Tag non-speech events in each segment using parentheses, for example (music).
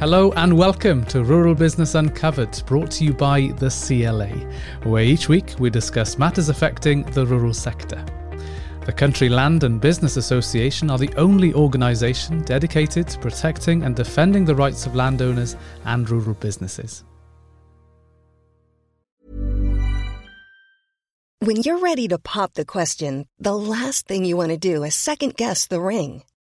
Hello and welcome to Rural Business Uncovered, brought to you by the CLA, where each week we discuss matters affecting the rural sector. The Country Land and Business Association are the only organisation dedicated to protecting and defending the rights of landowners and rural businesses. When you're ready to pop the question, the last thing you want to do is second guess the ring.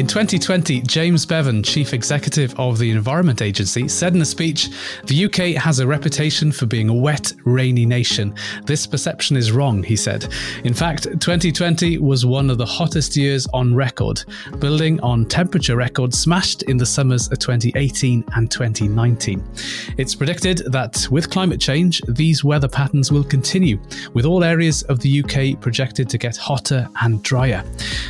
In 2020, James Bevan, Chief Executive of the Environment Agency, said in a speech The UK has a reputation for being a wet, rainy nation. This perception is wrong, he said. In fact, 2020 was one of the hottest years on record, building on temperature records smashed in the summers of 2018 and 2019. It's predicted that with climate change, these weather patterns will continue, with all areas of the UK projected to get hotter and drier.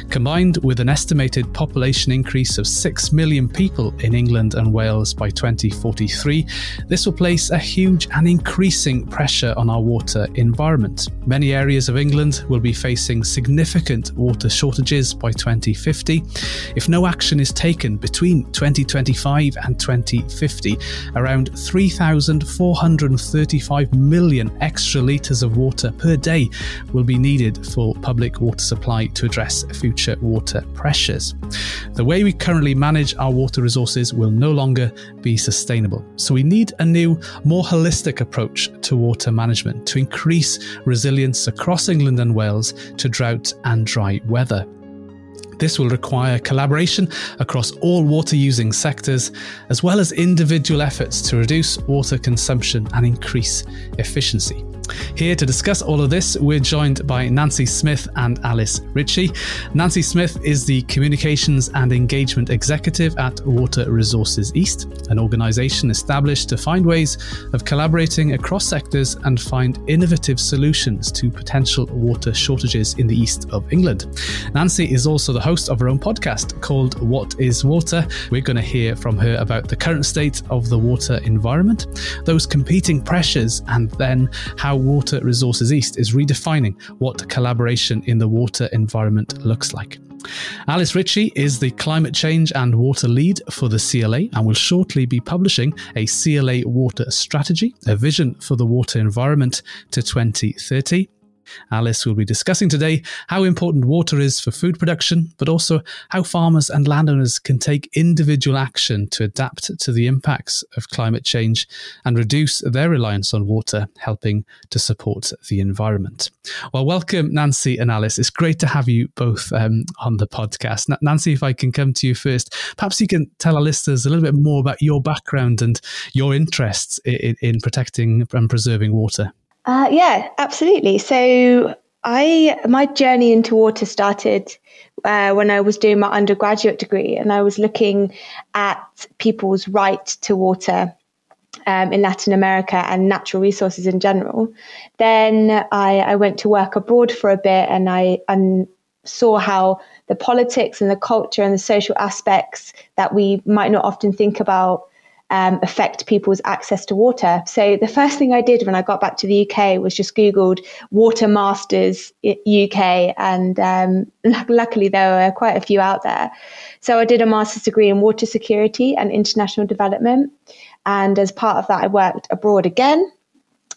Combined with an estimated population population increase of 6 million people in England and Wales by 2043, this will place a huge and increasing pressure on our water environment. Many areas of England will be facing significant water shortages by 2050. If no action is taken between 2025 and 2050, around 3,435 million extra litres of water per day will be needed for public water supply to address future water pressures. The way we currently manage our water resources will no longer be sustainable. So we need a new, more holistic approach to water management to increase resilience across England and Wales to drought and dry weather. This will require collaboration across all water using sectors, as well as individual efforts to reduce water consumption and increase efficiency. Here to discuss all of this, we're joined by Nancy Smith and Alice Ritchie. Nancy Smith is the Communications and Engagement Executive at Water Resources East, an organisation established to find ways of collaborating across sectors and find innovative solutions to potential water shortages in the east of England. Nancy is also the host of her own podcast called What is Water? We're going to hear from her about the current state of the water environment, those competing pressures, and then how Water Resources East is redefining what collaboration in the water environment looks like. Alice Ritchie is the climate change and water lead for the CLA and will shortly be publishing a CLA water strategy, a vision for the water environment to 2030. Alice will be discussing today how important water is for food production, but also how farmers and landowners can take individual action to adapt to the impacts of climate change and reduce their reliance on water, helping to support the environment. Well, welcome, Nancy and Alice. It's great to have you both um, on the podcast. N- Nancy, if I can come to you first, perhaps you can tell our listeners a little bit more about your background and your interests in, in protecting and preserving water. Uh, yeah, absolutely. So I my journey into water started uh, when I was doing my undergraduate degree, and I was looking at people's right to water um, in Latin America and natural resources in general. Then I, I went to work abroad for a bit, and I and saw how the politics and the culture and the social aspects that we might not often think about um, affect people's access to water. So the first thing I did when I got back to the UK was just Googled Water Masters UK, and um, luckily there were quite a few out there. So I did a master's degree in water security and international development, and as part of that, I worked abroad again.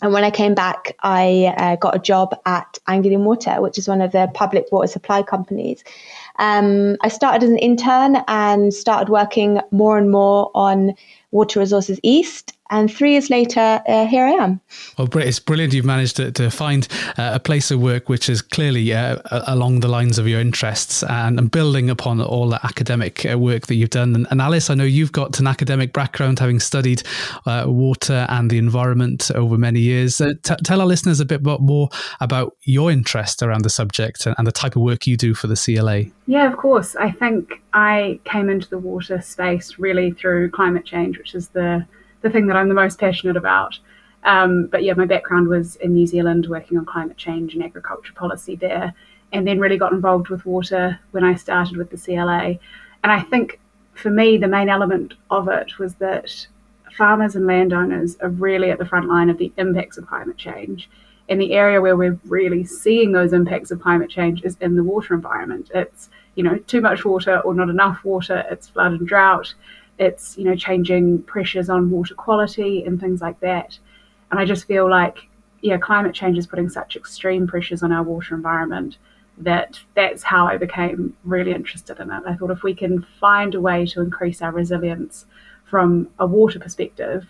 And when I came back, I uh, got a job at Anglian Water, which is one of the public water supply companies. Um, I started as an intern and started working more and more on Water Resources East. And three years later, uh, here I am. Well, it's brilliant you've managed to, to find uh, a place of work which is clearly uh, along the lines of your interests and, and building upon all the academic uh, work that you've done. And, and, Alice, I know you've got an academic background having studied uh, water and the environment over many years. Uh, t- tell our listeners a bit more about your interest around the subject and, and the type of work you do for the CLA. Yeah, of course. I think I came into the water space really through climate change, which is the, the thing that I'm the most passionate about. Um, but yeah, my background was in New Zealand working on climate change and agriculture policy there, and then really got involved with water when I started with the CLA. And I think for me, the main element of it was that farmers and landowners are really at the front line of the impacts of climate change. And the area where we're really seeing those impacts of climate change is in the water environment. It's, you know, too much water or not enough water, it's flood and drought, it's, you know, changing pressures on water quality and things like that. And I just feel like, yeah, climate change is putting such extreme pressures on our water environment that that's how I became really interested in it. I thought if we can find a way to increase our resilience from a water perspective,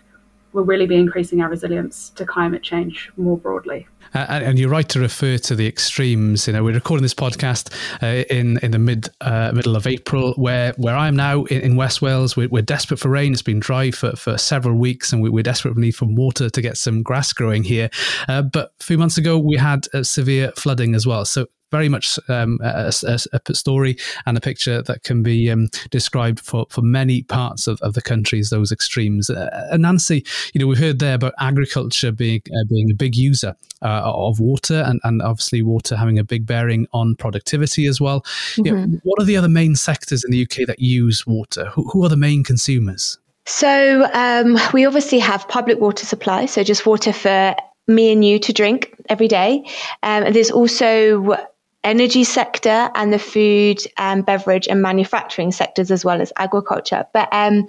we'll really be increasing our resilience to climate change more broadly. Uh, and you're right to refer to the extremes. You know, we're recording this podcast uh, in in the mid uh, middle of April, where where I am now in, in West Wales. We're, we're, desperate for rain. It's been dry for, for several weeks, and we, are desperate for need for water to get some grass growing here. Uh, but a few months ago, we had uh, severe flooding as well. So very much um, a, a, a, story and a picture that can be um, described for, for many parts of, of the countries, those extremes. Uh, Nancy, you know, we heard there about agriculture being uh, being a big user uh, of water and, and obviously water having a big bearing on productivity as well. Mm-hmm. You know, what are the other main sectors in the UK that use water? Who, who are the main consumers? So um, we obviously have public water supply, so just water for me and you to drink every day. Um, there's also energy sector and the food and beverage and manufacturing sectors as well as agriculture. But um,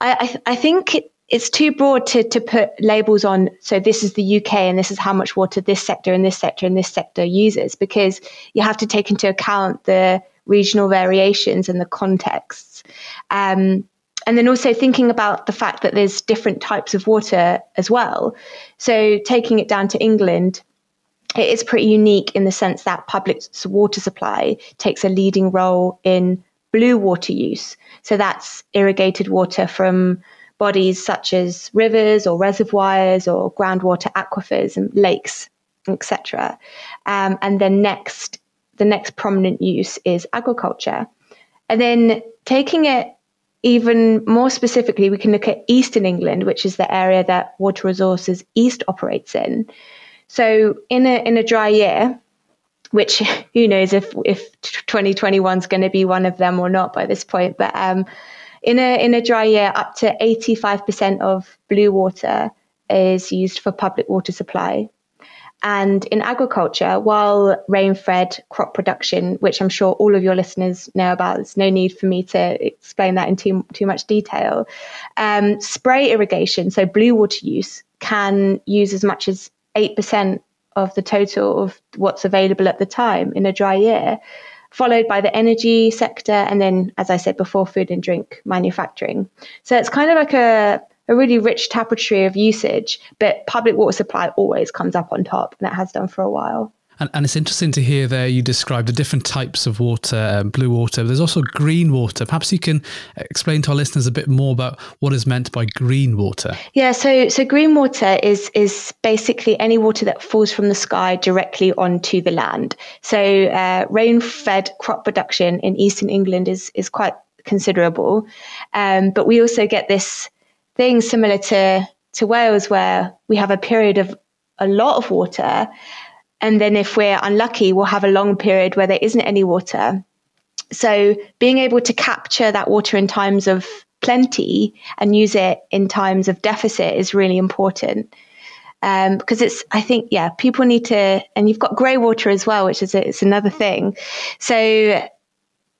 I, I, think it's too broad to, to put labels on. So this is the UK and this is how much water this sector and this sector and this sector uses because you have to take into account the regional variations and the contexts. Um, and then also thinking about the fact that there's different types of water as well. So taking it down to England, it is pretty unique in the sense that public water supply takes a leading role in blue water use. So that's irrigated water from bodies such as rivers or reservoirs or groundwater aquifers and lakes, etc. Um, and then next, the next prominent use is agriculture. And then taking it even more specifically, we can look at Eastern England, which is the area that Water Resources East operates in. So in a in a dry year, which (laughs) who knows if if 2021 is going to be one of them or not by this point, but um, in a in a dry year, up to 85% of blue water is used for public water supply. And in agriculture, while rain-fed crop production, which I'm sure all of your listeners know about, there's no need for me to explain that in too, too much detail. Um, spray irrigation, so blue water use, can use as much as 8% of the total of what's available at the time in a dry year, followed by the energy sector, and then, as I said before, food and drink manufacturing. So it's kind of like a, a really rich tapestry of usage, but public water supply always comes up on top, and it has done for a while. And, and, it's interesting to hear there you describe the different types of water, um, blue water. There's also green water. Perhaps you can explain to our listeners a bit more about what is meant by green water. Yeah, so so green water is is basically any water that falls from the sky directly onto the land. So uh, rain-fed crop production in eastern England is is quite considerable, um, but we also get this thing similar to to Wales where we have a period of a lot of water and then if we're unlucky, we'll have a long period where there isn't any water. So being able to capture that water in times of plenty and use it in times of deficit is really important. Um, because it's, I think, yeah, people need to, and you've got grey water as well, which is it's another thing. So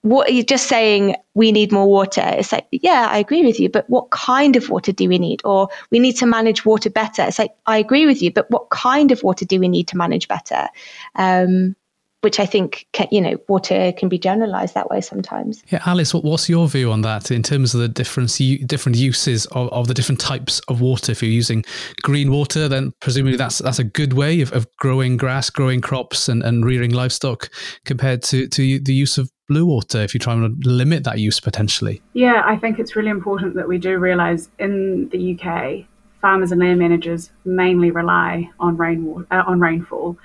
what you're just saying we need more water. It's like yeah i agree with you but what kind of water do we need? Or we need to manage water better. It's like i agree with you but what kind of water do we need to manage better? Um, which I think can, you know water can be generalized that way sometimes. Yeah, Alice, what, what's your view on that in terms of the different different uses of, of the different types of water? If you're using green water, then presumably that's that's a good way of, of growing grass, growing crops, and, and rearing livestock compared to to the use of blue water if you're trying to limit that use potentially. Yeah, I think it's really important that we do realise in the UK, farmers and land managers mainly rely on rainwater uh, on rainfall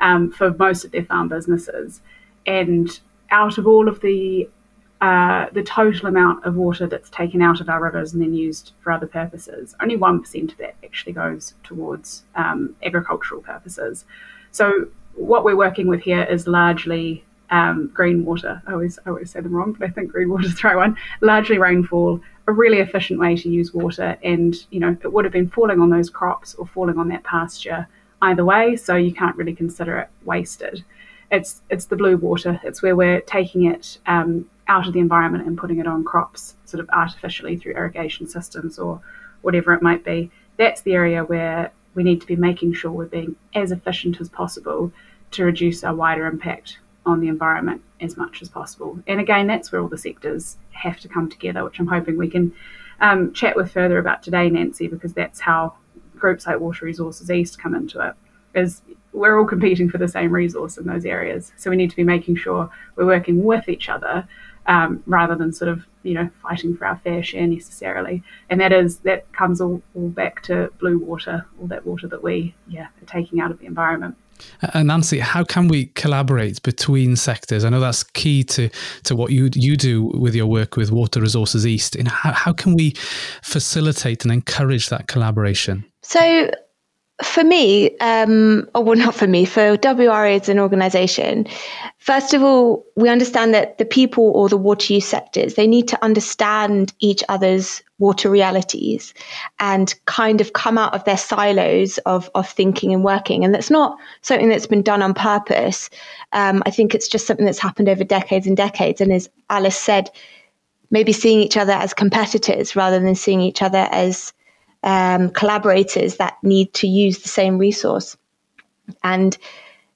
um, for most of their farm businesses. And out of all of the uh, the total amount of water that's taken out of our rivers and then used for other purposes, only 1% of that actually goes towards um, agricultural purposes. So, what we're working with here is largely um, green water. I always, I always say them wrong, but I think green water is (laughs) the right one. Largely rainfall, a really efficient way to use water. And, you know, it would have been falling on those crops or falling on that pasture either way. So, you can't really consider it wasted it's it's the blue water. It's where we're taking it um, out of the environment and putting it on crops, sort of artificially through irrigation systems or whatever it might be. That's the area where we need to be making sure we're being as efficient as possible to reduce our wider impact on the environment as much as possible. And again, that's where all the sectors have to come together, which I'm hoping we can um, chat with further about today, Nancy, because that's how groups like Water Resources East come into it. Is we're all competing for the same resource in those areas. So we need to be making sure we're working with each other um, rather than sort of you know fighting for our fair share necessarily. And that is that comes all, all back to blue water, all that water that we yeah are taking out of the environment. And Nancy, how can we collaborate between sectors? I know that's key to, to what you you do with your work with Water Resources East. And how, how can we facilitate and encourage that collaboration? So for me, um, or well, not for me, for WRE as an organization, first of all, we understand that the people or the water use sectors, they need to understand each other's water realities and kind of come out of their silos of, of thinking and working. And that's not something that's been done on purpose. Um, I think it's just something that's happened over decades and decades. And as Alice said, maybe seeing each other as competitors rather than seeing each other as um, collaborators that need to use the same resource. And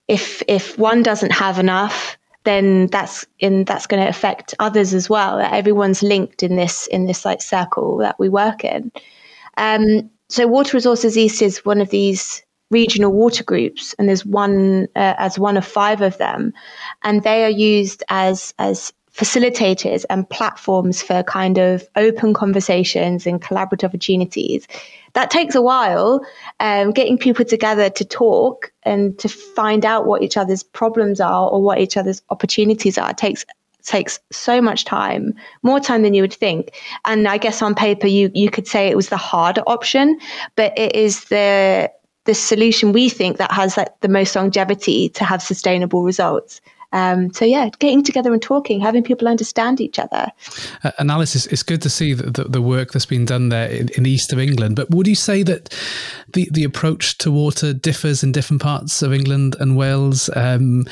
if if one doesn't have enough, then that's in that's going to affect others as well. Everyone's linked in this in this like circle that we work in. Um, so Water Resources East is one of these regional water groups, and there's one uh, as one of five of them, and they are used as as facilitators and platforms for kind of open conversations and collaborative opportunities. That takes a while, um, getting people together to talk and to find out what each other's problems are or what each other's opportunities are takes takes so much time, more time than you would think. And I guess on paper you you could say it was the harder option, but it is the the solution we think that has like the most longevity to have sustainable results. Um, so yeah, getting together and talking, having people understand each other. Uh, analysis. It's good to see the, the, the, work that's been done there in, in, the east of England. But would you say that the the approach to water differs in different parts of England and Wales? Um,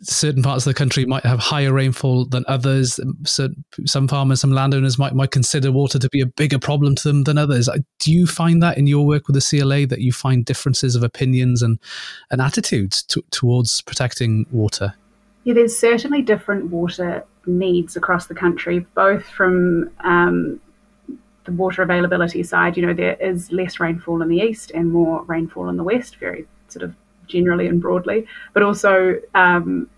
certain parts of the country might have higher rainfall than others. So some farmers, some landowners might might consider water to be a bigger problem to them than others. Do you find that in your work with the CLA that you find differences of opinions and and attitudes to, towards protecting water? Yeah, there's certainly different water needs across the country, both from um, the water availability side. You know, there is less rainfall in the east and more rainfall in the west, very sort of generally and broadly, but also um,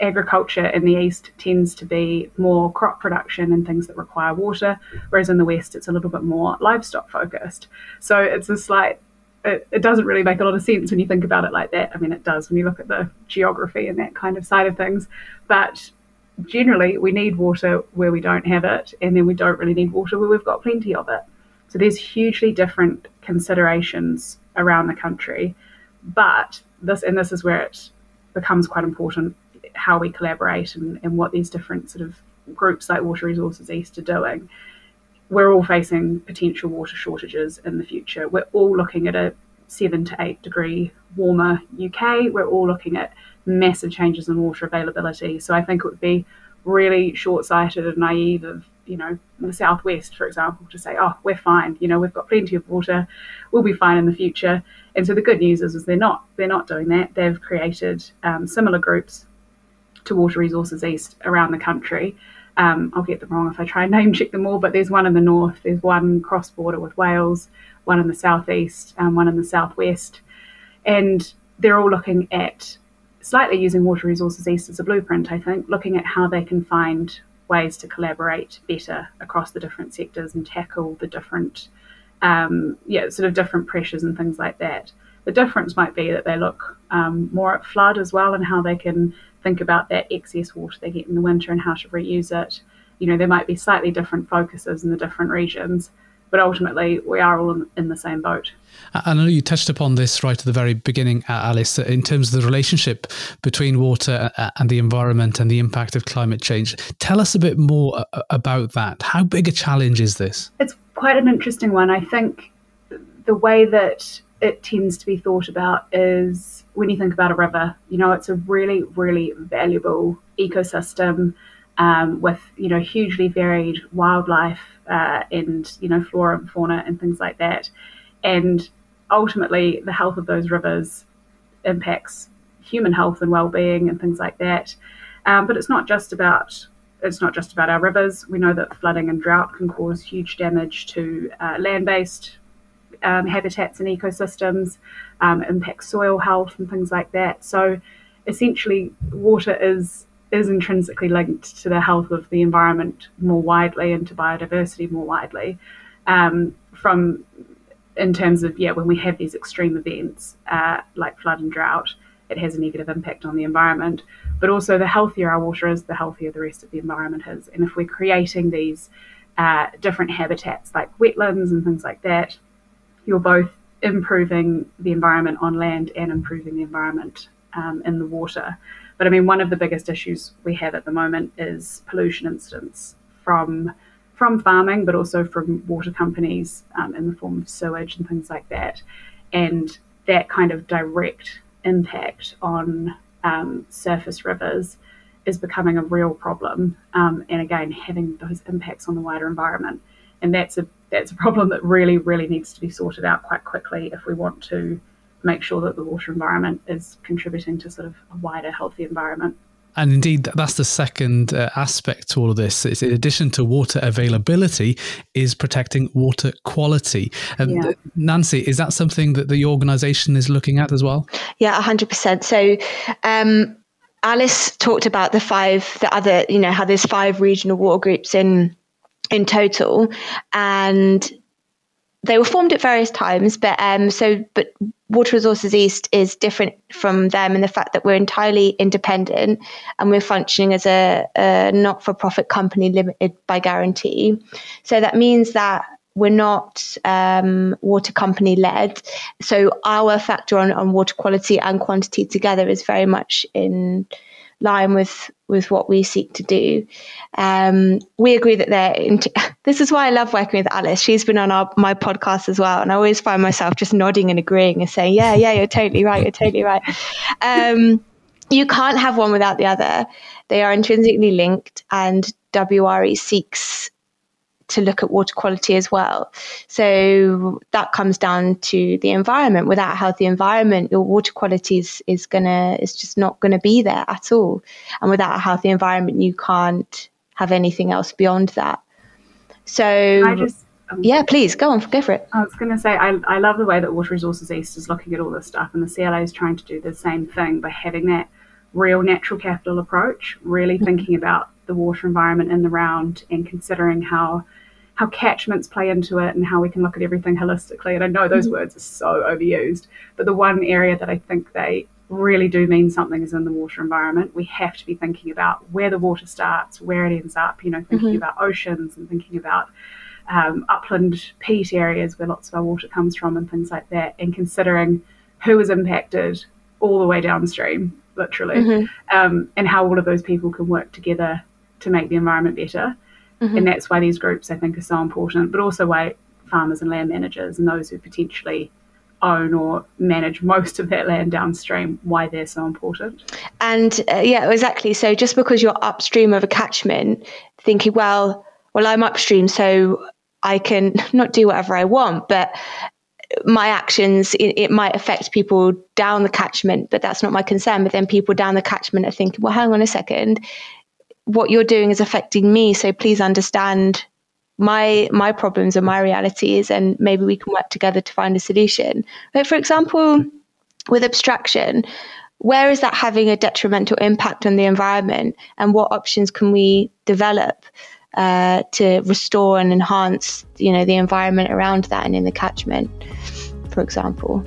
agriculture in the east tends to be more crop production and things that require water, whereas in the west it's a little bit more livestock focused. So it's a slight it, it, doesn't really make a lot of sense when you think about it like that. I mean, it does when you look at the geography and that kind of side of things. But generally, we need water where we don't have it, and then we don't really need water where we've got plenty of it. So there's hugely different considerations around the country. But this, and this is where it becomes quite important how we collaborate and, and what these different sort of groups like Water Resources East are doing we're all facing potential water shortages in the future. We're all looking at a seven to eight degree warmer UK. We're all looking at massive changes in water availability. So I think it would be really short sighted and naive of, you know, the southwest, for example, to say, oh, we're fine, you know, we've got plenty of water, we'll be fine in the future. And so the good news is, is they're not they're not doing that. They've created um, similar groups to Water Resources East around the country um, I'll get them wrong if I try and name check them all, but there's one in the north, there's one cross border with Wales, one in the southeast, and one in the southwest. And they're all looking at slightly using Water Resources East as a blueprint, I think, looking at how they can find ways to collaborate better across the different sectors and tackle the different, um, yeah, sort of different pressures and things like that. The difference might be that they look um, more at flood as well and how they can think about that excess water they get in the winter and how to reuse it. You know, there might be slightly different focuses in the different regions, but ultimately we are all in, the same boat. And I know you touched upon this right at the very beginning, uh, Alice, in terms of the relationship between water uh, and the environment and the impact of climate change. Tell us a bit more uh, about that. How big a challenge is this? It's quite an interesting one. I think the way that it tends to be thought about is when you think about a river, you know, it's a really, really valuable ecosystem um, with, you know, hugely varied wildlife uh, and, you know, flora and fauna and things like that. And ultimately, the health of those rivers impacts human health and well-being and things like that. Um, but it's not just about it's not just about our rivers. We know that flooding and drought can cause huge damage to uh, land-based um, habitats and ecosystems, um, impact soil health and things like that. So essentially, water is is intrinsically linked to the health of the environment more widely and to biodiversity more widely. Um, from in terms of yeah, when we have these extreme events uh, like flood and drought, it has a negative impact on the environment. But also, the healthier our water is, the healthier the rest of the environment is. And if we're creating these uh, different habitats like wetlands and things like that, you're both improving the environment on land and improving the environment um, in the water. But I mean, one of the biggest issues we have at the moment is pollution incidents from from farming, but also from water companies um, in the form of sewage and things like that. And that kind of direct impact on um, surface rivers is becoming a real problem. Um, and again, having those impacts on the wider environment. And that's a that's a problem that really, really needs to be sorted out quite quickly if we want to make sure that the water environment is contributing to sort of a wider, healthy environment. And indeed, that's the second uh, aspect to all of this. It's in addition to water availability, is protecting water quality. And yeah. Nancy, is that something that the organisation is looking at as well? Yeah, hundred percent. So. Um, Alice talked about the five, the other, you know, how there's five regional water groups in in total, and they were formed at various times. But um, so, but Water Resources East is different from them in the fact that we're entirely independent and we're functioning as a, a not-for-profit company limited by guarantee. So that means that we're not um, water company led. So our factor on, on water quality and quantity together is very much in line with with what we seek to do. Um, we agree that they're. Int- (laughs) this is why I love working with Alice. She's been on our my podcast as well, and I always find myself just nodding and agreeing and saying, "Yeah, yeah, you're totally right. You're totally right." Um, you can't have one without the other. They are intrinsically linked, and WRE seeks to look at water quality as well. So that comes down to the environment. Without a healthy environment, your water quality is, is gonna is just not gonna be there at all. And without a healthy environment, you can't have anything else beyond that. So just, um, yeah, please go on, go for it. I was going to say I, I love the way that Water Resources East is looking at all this stuff, and the CLA is trying to do the same thing by having that real natural capital approach, really mm-hmm. thinking about the water environment in the round and considering how how catchments play into it and how we can look at everything holistically. And I know those mm-hmm. words are so overused, but the one area that I think they really do mean something is in the water environment. We have to be thinking about where the water starts, where it ends up, you know, thinking mm-hmm. about oceans and thinking about um, upland peat areas where lots of our water comes from and things like that, and considering who is impacted all the way downstream, literally, mm-hmm. um, and how all of those people can work together to make the environment better. Mm-hmm. And that's why these groups, I think, are so important, but also why farmers and land managers and those who potentially own or manage most of that land downstream, why they're so important. And uh, yeah, exactly. So just because you're upstream of a catchment, thinking, well, well, I'm upstream, so I can (laughs) not do whatever I want, but my actions it, it, might affect people down the catchment but that's not my concern but then people down the catchment are thinking well hang on a second what you're doing is affecting me so please understand my my problems and my realities and maybe we can work together to find a solution but for example with abstraction where is that having a detrimental impact on the environment and what options can we develop uh, to restore and enhance you know the environment around that and in the catchment for example.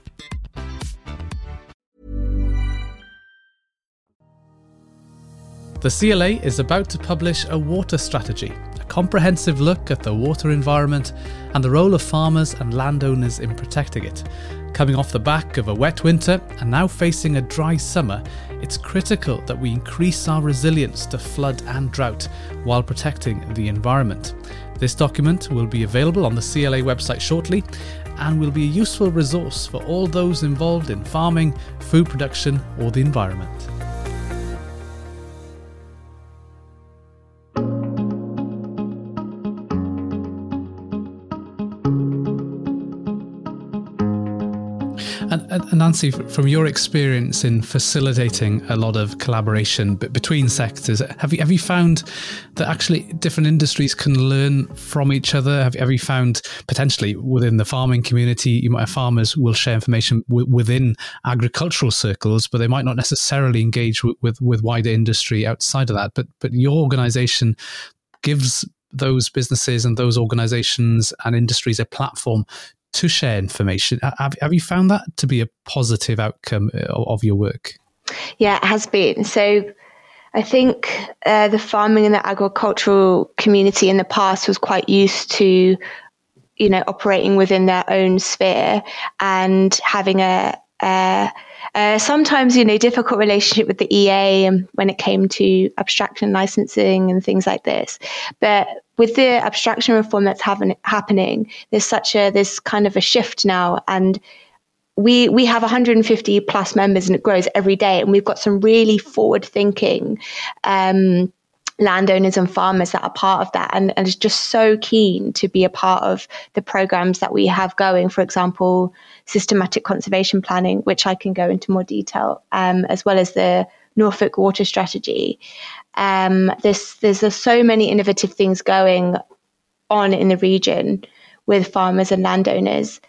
The CLA is about to publish a water strategy, a comprehensive look at the water environment and the role of farmers and landowners in protecting it. Coming off the back of a wet winter and now facing a dry summer, it's critical that we increase our resilience to flood and drought while protecting the environment. This document will be available on the CLA website shortly and will be a useful resource for all those involved in farming, food production, or the environment. Nancy, from your experience in facilitating a lot of collaboration between sectors, have you have you found that actually different industries can learn from each other? Have, have you found potentially within the farming community, you might have farmers will share information w- within agricultural circles, but they might not necessarily engage with, with, with wider industry outside of that. But but your organisation gives those businesses and those organizations and industries a platform to share information. Have, have you found that to be a positive outcome uh, of your work? Yeah, it has been. So I think uh, the farming and the agricultural community in the past was quite used to, you know, operating within their own sphere and having a, a uh, sometimes, you know, difficult relationship with the EA and when it came to abstraction licensing and things like this. But with the abstraction reform that's happen- happening, there's such a there's kind of a shift now, and we we have 150 plus members, and it grows every day, and we've got some really forward thinking. Um, landowners and farmers that are part of that and, and is just so keen to be a part of the programs that we have going. For example, systematic conservation planning, which I can go into more detail, um, as well as the Norfolk water strategy. Um, there's, there's, there's so many innovative things going on in the region with farmers and landowners,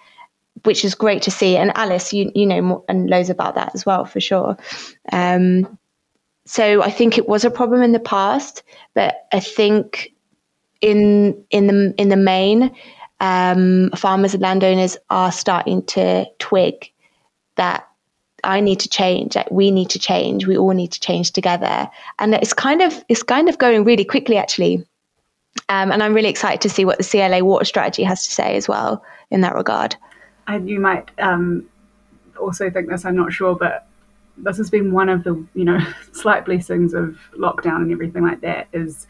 which is great to see. And Alice, you you know more, and loads about that as well for sure. Um, so I think it was a problem in the past, but I think in in the in the main, um, farmers and landowners are starting to twig that I need to change. We need to change. We all need to change together, and it's kind of it's kind of going really quickly actually. Um, and I'm really excited to see what the CLA water strategy has to say as well in that regard. And you might um, also think this. I'm not sure, but this has been one of the you know (laughs) slight blessings of lockdown and everything like that is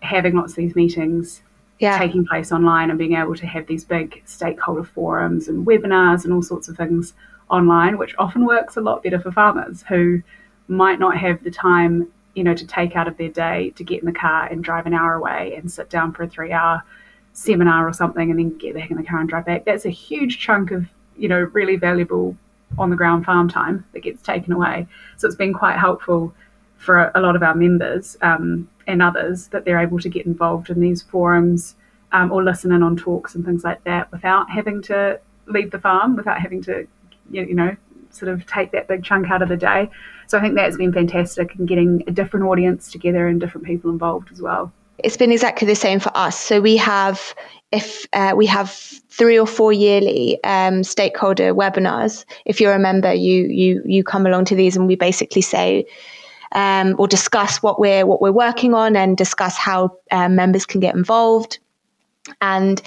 having lots of these meetings yeah. taking place online and being able to have these big stakeholder forums and webinars and all sorts of things online, which often works a lot better for farmers who might not have the time, you know, to take out of their day to get in the car and drive an hour away and sit down for a three hour seminar or something and then get back in the car and drive back. That's a huge chunk of, you know, really valuable on the ground farm time that gets taken away. So it's been quite helpful for a lot of our members um, and others that they're able to get involved in these forums um, or listen in on talks and things like that without having to leave the farm, without having to, you know, sort of take that big chunk out of the day. So I think that's been fantastic in getting a different audience together and different people involved as well. It's been exactly the same for us. So we have if uh, we have three or four yearly um, stakeholder webinars. If you're a member, you you you come along to these, and we basically say um, or discuss what we're what we're working on and discuss how um, members can get involved. And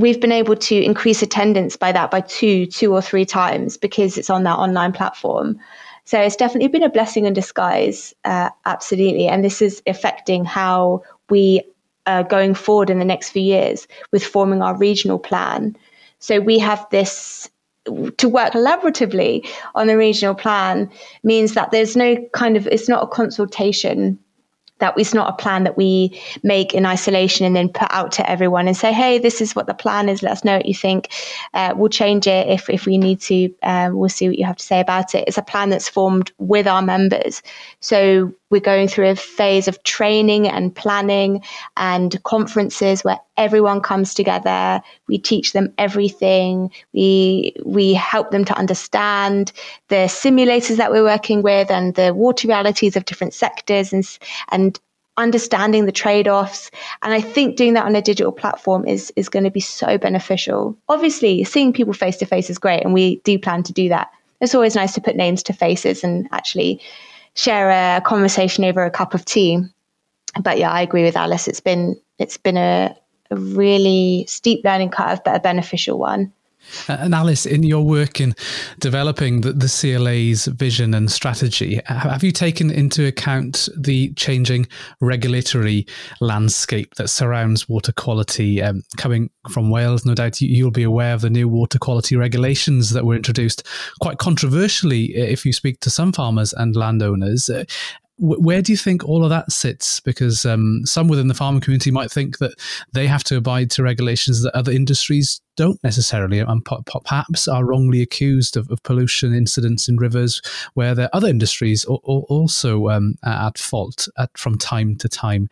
we've been able to increase attendance by that by two, two or three times because it's on that online platform. So it's definitely been a blessing in disguise, uh, absolutely. And this is affecting how we are going forward in the next few years with forming our regional plan. So we have this to work collaboratively on the regional plan means that there's no kind of it's not a consultation that it's not a plan that we make in isolation and then put out to everyone and say, hey, this is what the plan is. Let us know what you think. Uh, we'll change it if, if we need to. Um, we'll see what you have to say about it. It's a plan that's formed with our members. So we're going through a phase of training and planning and conferences where everyone comes together. We teach them everything. We we help them to understand the simulators that we're working with and the water realities of different sectors and and understanding the trade-offs and i think doing that on a digital platform is is going to be so beneficial obviously seeing people face to face is great and we do plan to do that it's always nice to put names to faces and actually share a conversation over a cup of tea. But yeah, I agree with Alice. It's been it's been a, a really steep learning curve, but a beneficial one. Uh, and Alice, in your work in developing the, the, CLA's vision and strategy, have you taken into account the changing regulatory landscape that surrounds water quality? Um, coming from Wales, no doubt you'll be aware of the new water quality regulations that were introduced quite controversially if you speak to some farmers and landowners. Where do you think all of that sits? Because um, some within the farming community might think that they have to abide to regulations that other industries don't necessarily, and perhaps are wrongly accused of, of pollution incidents in rivers, where there are other industries also um, at fault at, from time to time.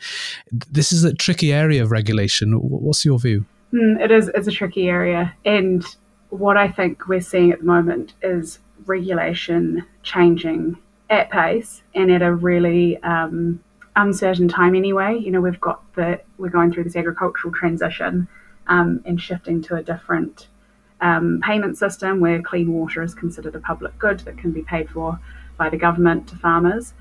This is a tricky area of regulation. What's your view? Mm, it is. It's a tricky area, and what I think we're seeing at the moment is regulation changing at pace and at a really um, uncertain time anyway. You know, we've got the we're going through this agricultural transition um, and shifting to a different um, payment system where clean water is considered a public good that can be paid for by the government to farmers.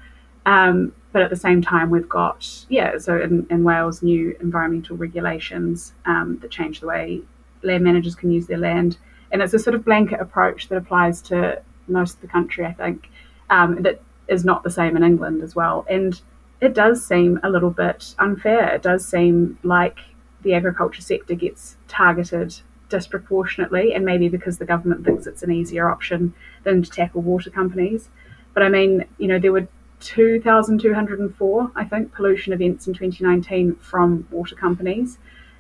Um, but at the same time, we've got yeah, so in, in Wales, new environmental regulations um, that change the way land managers can use their land, and it's a sort of blanket approach that applies to most of the country, I think um, that is not the same in England as well. And it does seem a little bit unfair. It does seem like the agriculture sector gets targeted disproportionately, and maybe because the government thinks it's an easier option than to tackle water companies. But I mean, you know, there were 2,204, I think, pollution events in 2019 from water companies.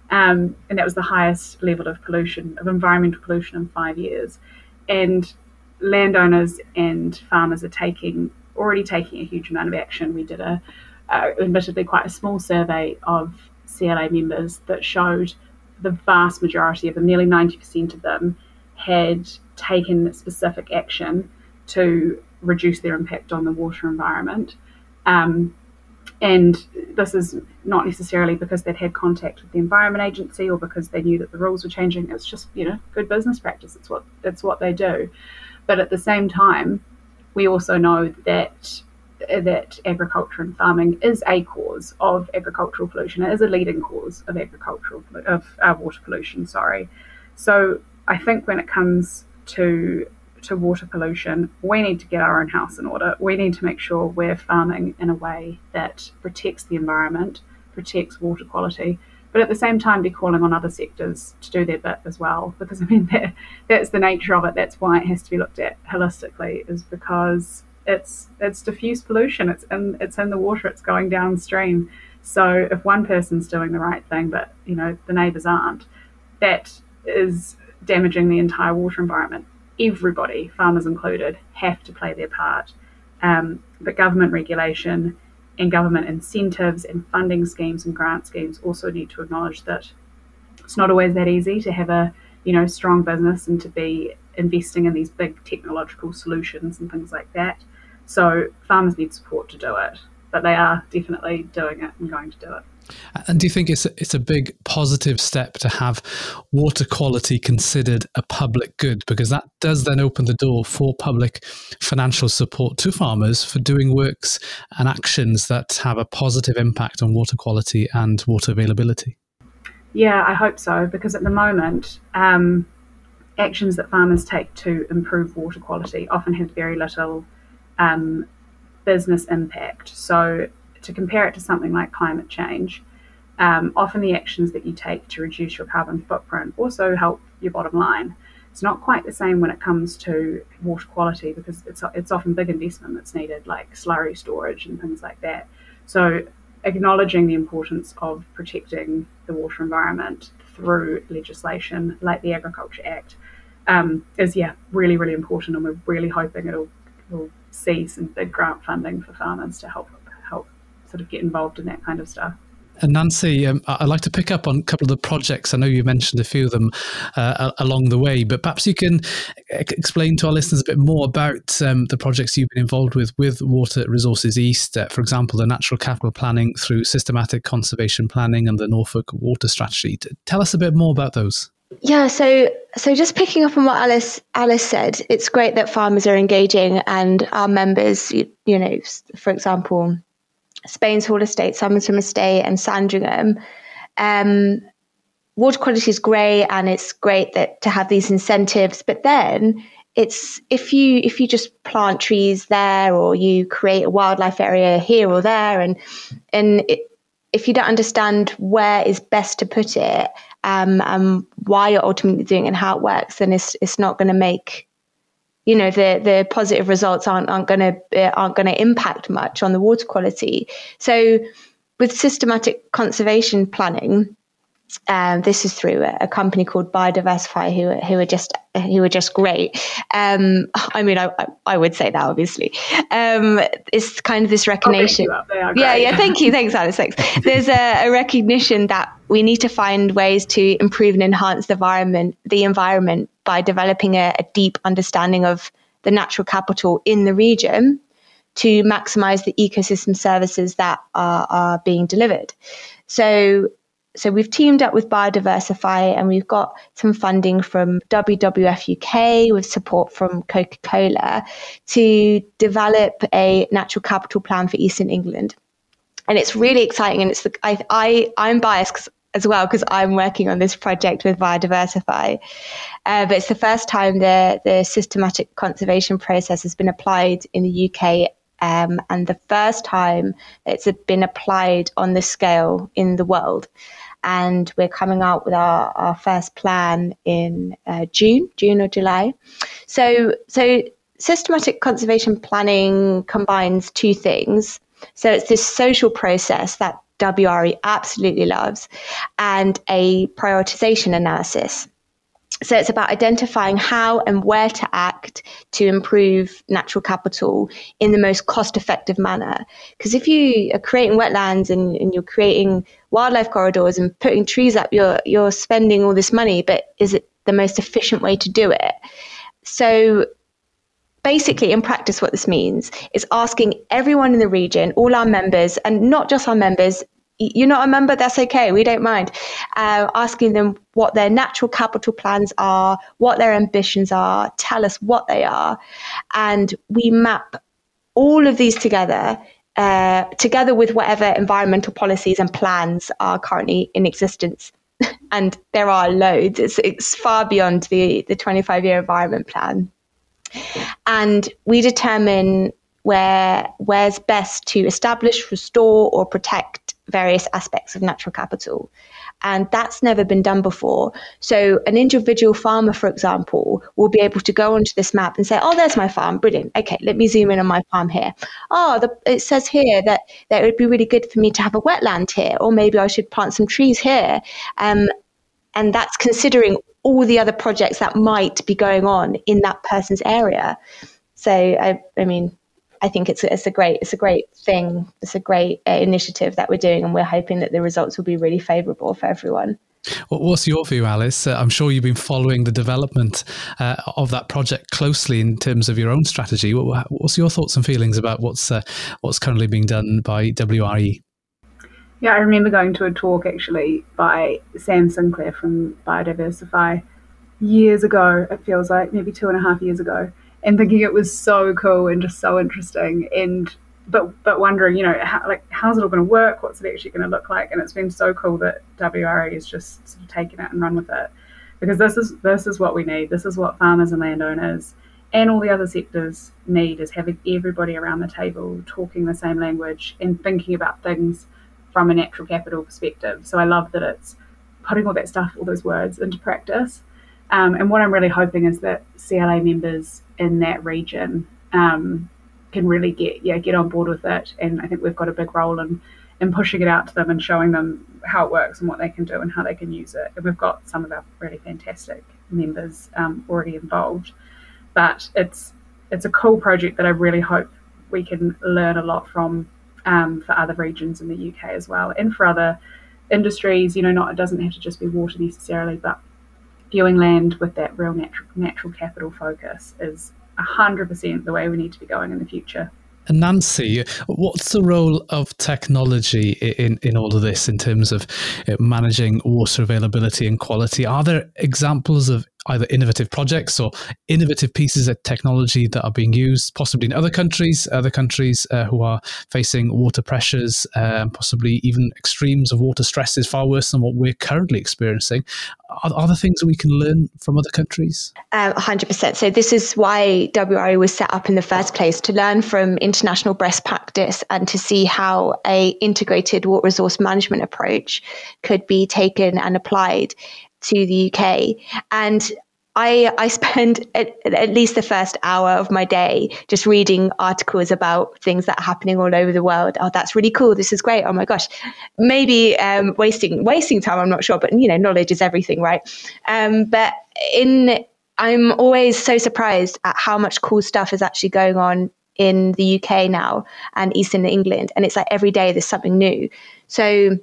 Um, and that was the highest level of pollution, of environmental pollution in five years. And landowners and farmers are taking already taking a huge amount of action. We did a, uh, admittedly, quite a small survey of CLA members that showed the vast majority of them, nearly 90% of them, had taken specific action to reduce their impact on the water environment. Um, and this is not necessarily because they'd had contact with the Environment Agency or because they knew that the rules were changing. It's just, you know, good business practice. It's what it's what they do. But at the same time, we also know that that agriculture and farming is a cause of agricultural pollution. It is a leading cause of agricultural of uh, water pollution. Sorry. So I think when it comes to to water pollution, we need to get our own house in order. We need to make sure we're farming in a way that protects the environment, protects water quality, but at the same time be calling on other sectors to do their bit as well because (laughs) i mean that, that's the nature of it. That's why it has to be looked at holistically is because it's it's diffuse pollution. It's in it's in the water. It's going downstream. So if one person's doing the right thing but you know the neighbors aren't that is damaging the entire water environment. Everybody farmers included have to play their part. Um, but government regulation and government incentives and funding schemes and grant schemes also need to acknowledge that it's not always that easy to have a you know strong business and to be investing in these big technological solutions and things like that. So farmers need support to do it, but they are definitely doing it and going to do it. And do you think it's a, it's a big positive step to have water quality considered a public good? Because that does then open the door for public financial support to farmers for doing works and actions that have a positive impact on water quality and water availability. Yeah, I hope so, because at the moment, um, actions that farmers take to improve water quality often have very little um, business impact. So, to compare it to something like climate change, um, often the actions that you take to reduce your carbon footprint also help your bottom line. It's not quite the same when it comes to water quality because it's, it's often big investment that's needed, like slurry storage and things like that. So, acknowledging the importance of protecting the water environment through legislation like the Agriculture Act um, is yeah really really important, and we're really hoping it'll, it'll see some big grant funding for farmers to help sort of get involved in that kind of stuff. And Nancy, um, I'd like to pick up on a couple of the projects. I know you mentioned a few of them uh, along the way, but perhaps you can explain to our listeners a bit more about um, the projects you've been involved with with Water Resources East. Uh, for example, the natural capital planning through systematic conservation planning and the Norfolk Water Strategy. Tell us a bit more about those. Yeah, so so just picking up on what Alice Alice said, it's great that farmers are engaging and our members, you, you know, for example, Spain's Hall Estate, Somersham Estate, and Sandringham. Um, water quality is great, and it's great that to have these incentives. But then it's if you if you just plant trees there, or you create a wildlife area here or there, and and it, if you don't understand where is best to put it um, and why you're ultimately doing it and how it works, then it's it's not going to make you know the the positive results aren't aren't going to uh, aren't going to impact much on the water quality. So with systematic conservation planning, um, this is through a, a, company called Biodiversify, who who are just who are just great. Um, I mean, I, I would say that obviously. Um, it's kind of this recognition. Yeah, yeah. Thank you, thanks, Alice. Thanks. (laughs) There's a, a, recognition that we need to find ways to improve and enhance the environment, the environment by developing a, a deep understanding of the natural capital in the region to maximize the ecosystem services that are, are being delivered. So so we've teamed up with Biodiversify and we've got some funding from WWF UK with support from Coca Cola to develop a natural capital plan for Eastern England. And it's really exciting. And it's the, I, I, I'm biased as well because I'm working on this project with Biodiversify. Uh, but it's the first time the, the systematic conservation process has been applied in the UK um, and the first time it's been applied on this scale in the world and we're coming out with our, our first plan in uh, June, June or July. So, so systematic conservation planning combines two things. So it's this social process that WRE absolutely loves, and a prioritization analysis. So it's about identifying how and where to act to improve natural capital in the most cost effective manner. Because if you are creating wetlands and, and, you're creating wildlife corridors and putting trees up, you're, you're spending all this money, but is it the most efficient way to do it? So basically, in practice, what this means is asking everyone in the region, all our members, and not just our members, you're not a member, that's okay, we don't mind. Uh, asking them what their natural capital plans are, what their ambitions are, tell us what they are. And we map all of these together, uh, together with whatever environmental policies and plans are currently in existence. (laughs) and there are loads, it's, it's far beyond the, the 25 year environment plan. And we determine where where's best to establish, restore, or protect various aspects of natural capital. And that's never been done before. So, an individual farmer, for example, will be able to go onto this map and say, Oh, there's my farm. Brilliant. Okay, let me zoom in on my farm here. Oh, the, it says here that, that it would be really good for me to have a wetland here, or maybe I should plant some trees here. Um, and that's considering all the other projects that might be going on in that person's area. So, I, I mean, I think it's it's a great it's a great thing. It's a great uh, initiative that we're doing, and we're hoping that the results will be really favourable for everyone. What's your view, Alice? Uh, I'm sure you've been following the development uh, of that project closely in terms of your own strategy. What, what's your thoughts and feelings about what's uh, what's currently being done by WRE? Yeah, I remember going to a talk actually by Sam Sinclair from Biodiversify years ago. It feels like maybe two and a half years ago and thinking it was so cool and just so interesting. And but but wondering, you know, how, like how's it all going to work? What's it actually going to look like? And it's been so cool that WRE has just sort of taken it and run with it, because this is this is what we need. This is what farmers and landowners and all the other sectors need is having everybody around the table talking the same language and thinking about things from a natural capital perspective. So I love that it's putting all that stuff, all those words into practice. Um, and what I'm really hoping is that CLA members in that region um, can really get yeah get on board with it. And I think we've got a big role in in pushing it out to them and showing them how it works and what they can do and how they can use it. And we've got some of our really fantastic members um, already involved. But it's it's a cool project that I really hope we can learn a lot from um, for other regions in the UK as well, and for other industries. You know, not it doesn't have to just be water necessarily, but viewing land with that real natural natural capital focus is 100% the way we need to be going in the future. And Nancy, what's the role of technology in, in all of this in terms of managing water availability and quality? Are there examples of either innovative projects or innovative pieces of technology that are being used, possibly in other countries, other countries uh, who are facing water pressures, um, possibly even extremes of water stress is far worse than what we're currently experiencing. Are, are there things that we can learn from other countries? Um, 100%. So, this is why WRE was set up in the first place to learn from international best practice and to see how a integrated water resource management approach could be taken and applied to the UK. And I, I (laughs) spend at, at, least the first hour of my day just reading articles about things that are happening all over the world. Oh, that's really cool. This is great. Oh my gosh, maybe um, wasting wasting time. I'm not sure, but you know, knowledge is everything, right? Um, but in I'm always so surprised at how much cool stuff is actually going on in the UK now and Eastern England, and it's like every day there's something new. So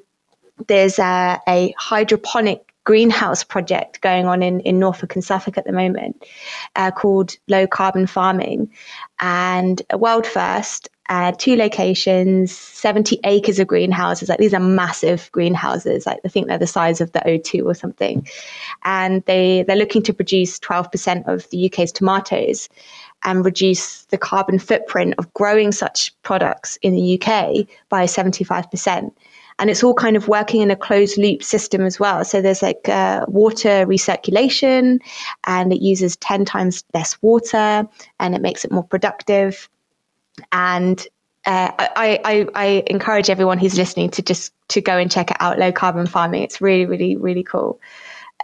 there's a, a hydroponic greenhouse project going on in, in Norfolk and Suffolk at the moment uh, called Low Carbon Farming. And a world first, uh, two locations, 70 acres of greenhouses. Like these are massive greenhouses. Like I think they're the size of the O2 or something. And they, they're looking to produce 12% of the UK's tomatoes and reduce the carbon footprint of growing such products in the UK by 75% and it's all kind of working in a closed loop system as well. So there's like uh, water recirculation, and it uses ten times less water, and it makes it more productive. And uh, I, I, I encourage everyone who's listening to just to go and check it out. Low carbon farming. It's really, really, really cool,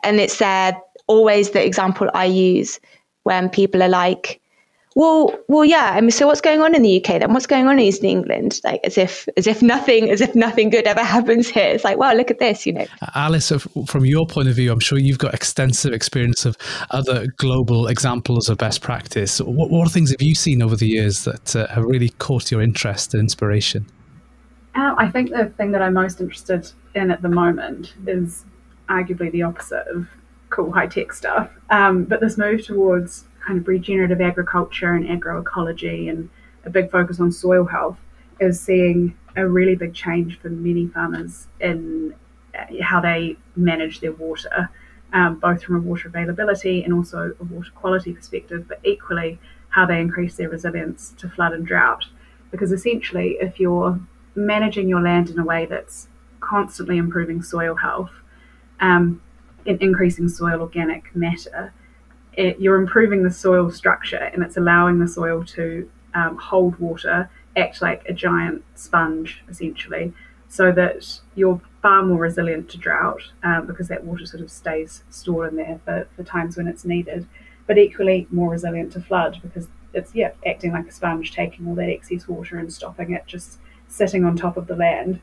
and it's uh, always the example I use when people are like, well, well, yeah. I mean, so what's going on in the UK then? What's going on in East England? Like, as if, as if nothing, as if nothing good ever (laughs) happens here. It's like, wow, look at this, you know. Alice, from your point of view, I'm sure you've got extensive experience of other global examples of best practice. What, what things have you seen over the years that uh, have really caught your interest and inspiration? Uh, I think the thing that I'm most interested in at the moment is arguably the opposite of cool high tech stuff. Um, but this move towards kind of regenerative agriculture and agroecology and a big focus on soil health is seeing a really big change for many farmers in uh, how they manage their water, um, both from a water availability and also a water quality perspective, but equally how they increase their resilience to flood and drought. Because essentially, if you're managing your land in a way that's constantly improving soil health um, and increasing soil organic matter, it, you're improving the soil structure and it's allowing the soil to um, hold water, act like a giant sponge essentially, so that you're far more resilient to drought um, because that water sort of stays stored in there for, for times when it's needed, but equally more resilient to flood because it's yeah acting like a sponge, taking all that excess water and stopping it just sitting on top of the land.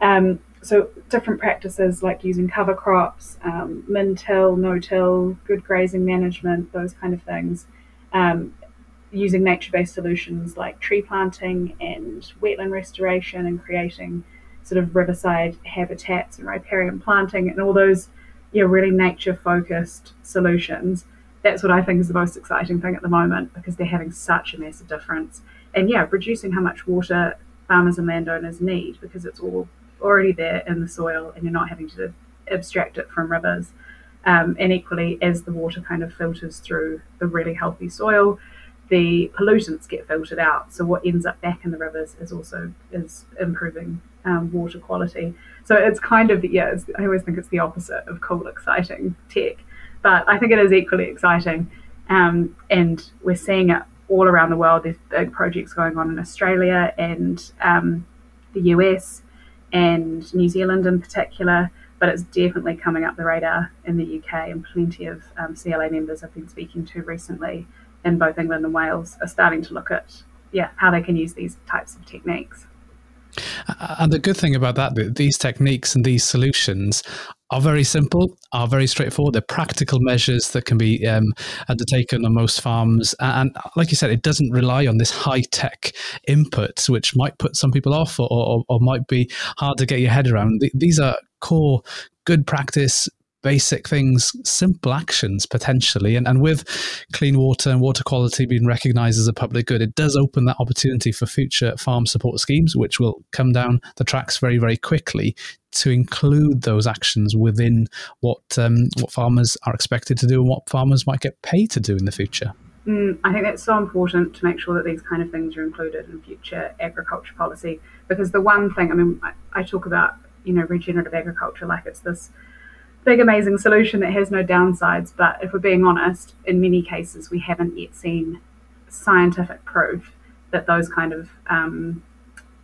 Um, so different practices like using cover crops, um, min-till, no-till, good grazing management, those kind of things. Um, using nature-based solutions like tree planting and wetland restoration and creating sort of riverside habitats and riparian planting and all those yeah, really nature-focused solutions. That's what I think is the most exciting thing at the moment because they're having such a massive difference. And yeah, reducing how much water farmers and landowners need because it's all already there in the soil and you're not having to abstract it from rivers. Um, and equally, as the water kind of filters through the really healthy soil, the pollutants get filtered out. So what ends up back in the rivers is also is improving um, water quality. So it's kind of yeah. I always think it's the opposite of cool, exciting tech, but I think it is equally exciting, um, and we're seeing it all around the world. There's big projects going on in Australia and um, the US and New Zealand in particular, but it's definitely coming up the radar in the UK, and plenty of um, CLA members I've been speaking to recently in both England and Wales are starting to look at yeah how they can use these types of techniques. And the good thing about that, these techniques and these solutions are very simple, are very straightforward. They're practical measures that can be um, undertaken on most farms. And like you said, it doesn't rely on this high tech input, which might put some people off or, or, or might be hard to get your head around. These are core good practice basic things, simple actions potentially. And, and with clean water and water quality being recognised as a public good, it does open that opportunity for future farm support schemes, which will come down the tracks very, very quickly to include those actions within what um, what farmers are expected to do and what farmers might get paid to do in the future. Mm, I think it's so important to make sure that these kind of things are included in future agriculture policy because the one thing, I mean, I, I talk about you know regenerative agriculture like it's this big amazing solution that has no downsides. But if we're being honest, in many cases we haven't yet seen scientific proof that those kind of um,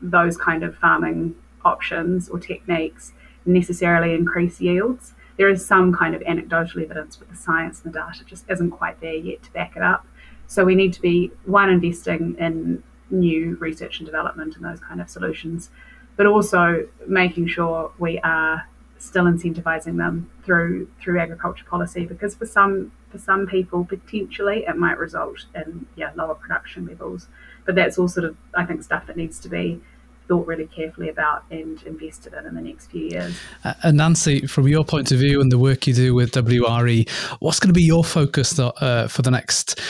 those kind of farming options or techniques necessarily increase yields. There is some kind of anecdotal evidence, but the science and the data just isn't quite there yet to back it up. So we need to be one investing in new research and development and those kind of solutions, but also making sure we are still incentivizing them through through agriculture policy because for some for some people potentially it might result in yeah lower production levels but that's all sort of I think stuff that needs to be thought really carefully about and invested in in the next few years. Uh, and Nancy, from your point of view and the work you do with WRE, what's going to be your focus uh, for the next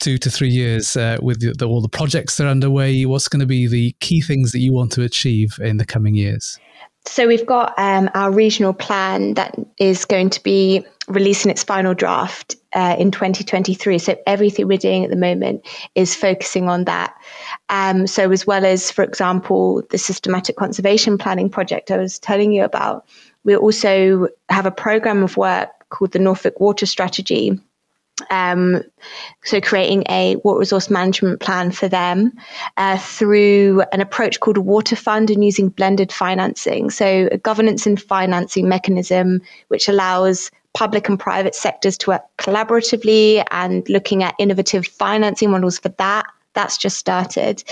two to three years uh, with the, the, all the projects that are underway? What's going to be the key things that you want to achieve in the coming years? So we've got um, our regional plan that is going to be releasing its final draft uh, in 2023. So everything we're doing at the moment is focusing on that. Um, so as well as, for example, the systematic conservation planning project I was telling you about, we also have a program of work called the Norfolk Water Strategy, um, so creating a water resource management plan for them uh, through an approach called a water fund and using blended financing. So a governance and financing mechanism which allows public and private sectors to work collaboratively and looking at innovative financing models for that. That's just started.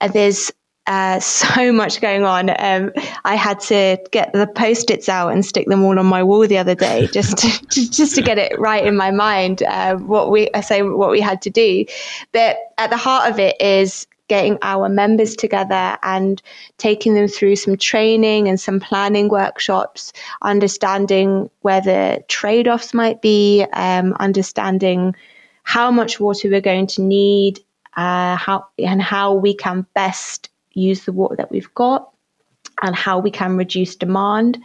And there's uh, (laughs) so much going on. Um, I had to get the post-its out and stick them all on my wall the other day, just to, (laughs) (laughs) just to get it right in my mind. Uh, what we I say what we had to do, but at the heart of it is getting our members together and taking them through some training and some planning workshops, understanding where the trade-offs might be, um, understanding how much water we're going to need, uh, how and how we can best use the water that we've got and how we can reduce demand,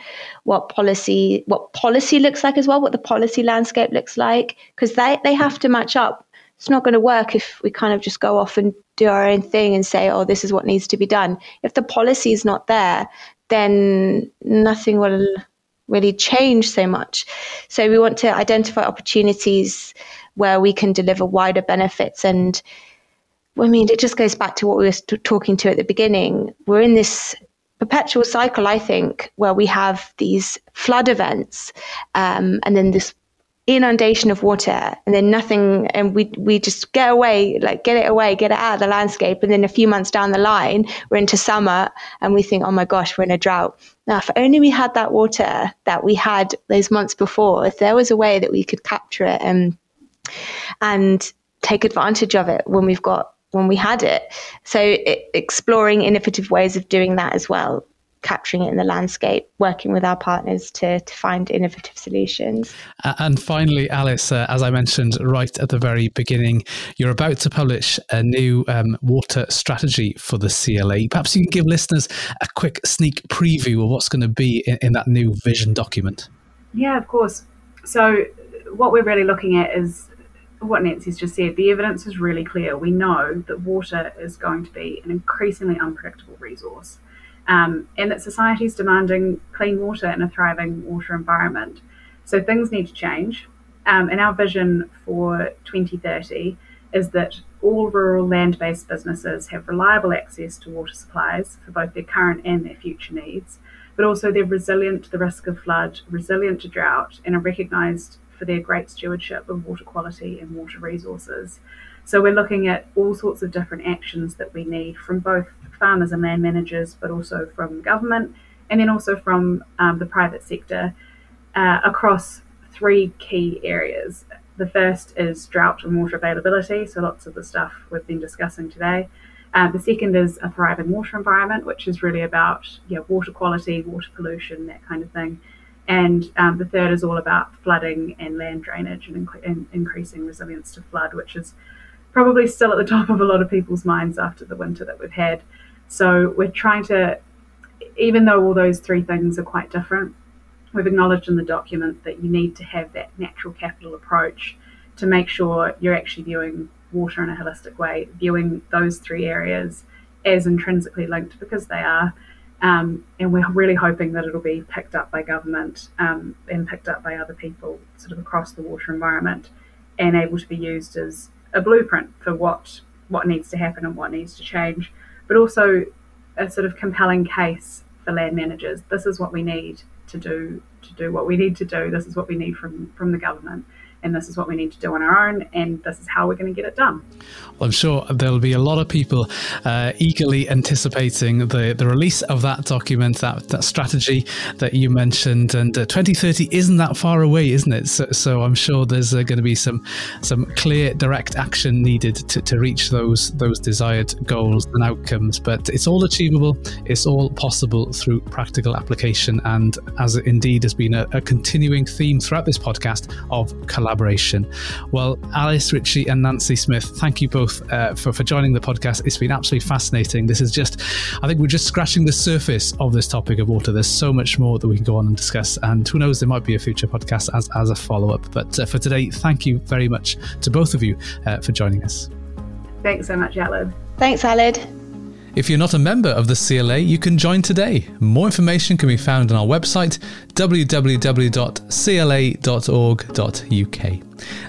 what policy what policy looks like as well, what the policy landscape looks like, because they, they have to match up. It's not going to work if we kind of just go off and do our own thing and say, oh, this is what needs to be done. If the policy is not there, then nothing will really change so much. So we want to identify opportunities where we can deliver wider benefits and I mean, it just goes back to what we were talking to at the beginning. We're in this perpetual cycle, I think, where we have these flood events um, and then this inundation of water and then nothing and we we just get away like get it away get it out of the landscape and then a few months down the line we're into summer and we think oh my gosh we're in a drought now if only we had that water that we had those months before if there was a way that we could capture it and and take advantage of it when we've got when we had it. So it, exploring innovative ways of doing that as well capturing it in the landscape, working with our partners to, to find innovative solutions. And finally, Alice, uh, as I mentioned right at the very beginning, you're about to publish a new um, water strategy for the CLA. Perhaps you can give listeners a quick sneak preview of what's going to be in, in that new vision document. Yeah, of course. So, what we're really looking at is what Nancy's just said, the evidence is really clear. We know that water is going to be an increasingly unpredictable resource, um, and that society is demanding clean water and a thriving water environment. So things need to change. Um, and our vision for 2030 is that all rural land based businesses have reliable access to water supplies for both their current and their future needs, but also they're resilient to the risk of flood, resilient to drought, and are recognised for their great stewardship of water quality and water resources. So we're looking at all sorts of different actions that we need from both farmers and land managers, but also from government and then also from um, the private sector uh, across three key areas. The first is drought and water availability, so lots of the stuff we've been discussing today. Uh, the second is a thriving water environment, which is really about yeah, water quality, water pollution, that kind of thing. And um, the third is all about flooding and land drainage and, inc- and, increasing resilience to flood, which is probably still at the top of a lot of people's minds after the winter that we've had. So we're trying to, even though all those three things are quite different, we've acknowledged in the document that you need to have that natural capital approach to make sure you're actually viewing water in a holistic way, viewing those three areas as intrinsically linked because they are. Um, and we're really hoping that it'll be picked up by government um, and picked up by other people sort of across the water environment and able to be used as a blueprint for what what needs to happen and what needs to change, but also a sort of compelling case for land managers. This is what we need to do to do what we need to do. This is what we need from from the government and this is what we need to do on our own, and this is how we're going to get it done. Well, I'm sure there'll be a lot of people uh, eagerly anticipating the, the release of that document, that, that strategy that you mentioned. And uh, 2030 isn't that far away, isn't it? So, so I'm sure there's uh, going to be some some clear, direct action needed to, to reach those those desired goals and outcomes. But it's all achievable. It's all possible through practical application, and as indeed has been a, a continuing theme throughout this podcast of collaboration collaboration. Well, Alice Ritchie and Nancy Smith, thank you both uh, for, for joining the podcast. It's been absolutely fascinating. This is just, I think we're just scratching the surface of this topic of water. There's so much more that we can go on and discuss. And who knows, there might be a future podcast as, as a follow up. But uh, for today, thank you very much to both of you uh, for joining us. Thanks so much, Aled. Thanks, Aled. If you're not a member of the CLA, you can join today. More information can be found on our website www.cla.org.uk.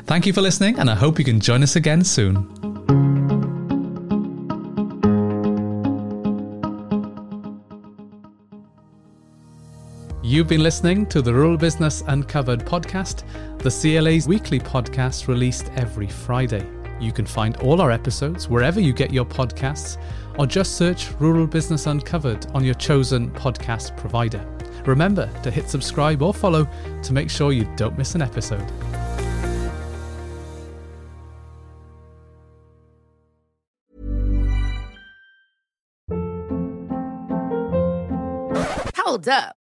Thank you for listening, and I hope you can join us again soon. You've been listening to the Rural Business Uncovered podcast, the CLA's weekly podcast released every Friday. You can find all our episodes wherever you get your podcasts or just search Rural Business Uncovered on your chosen podcast provider. Remember to hit subscribe or follow to make sure you don't miss an episode. Hold up.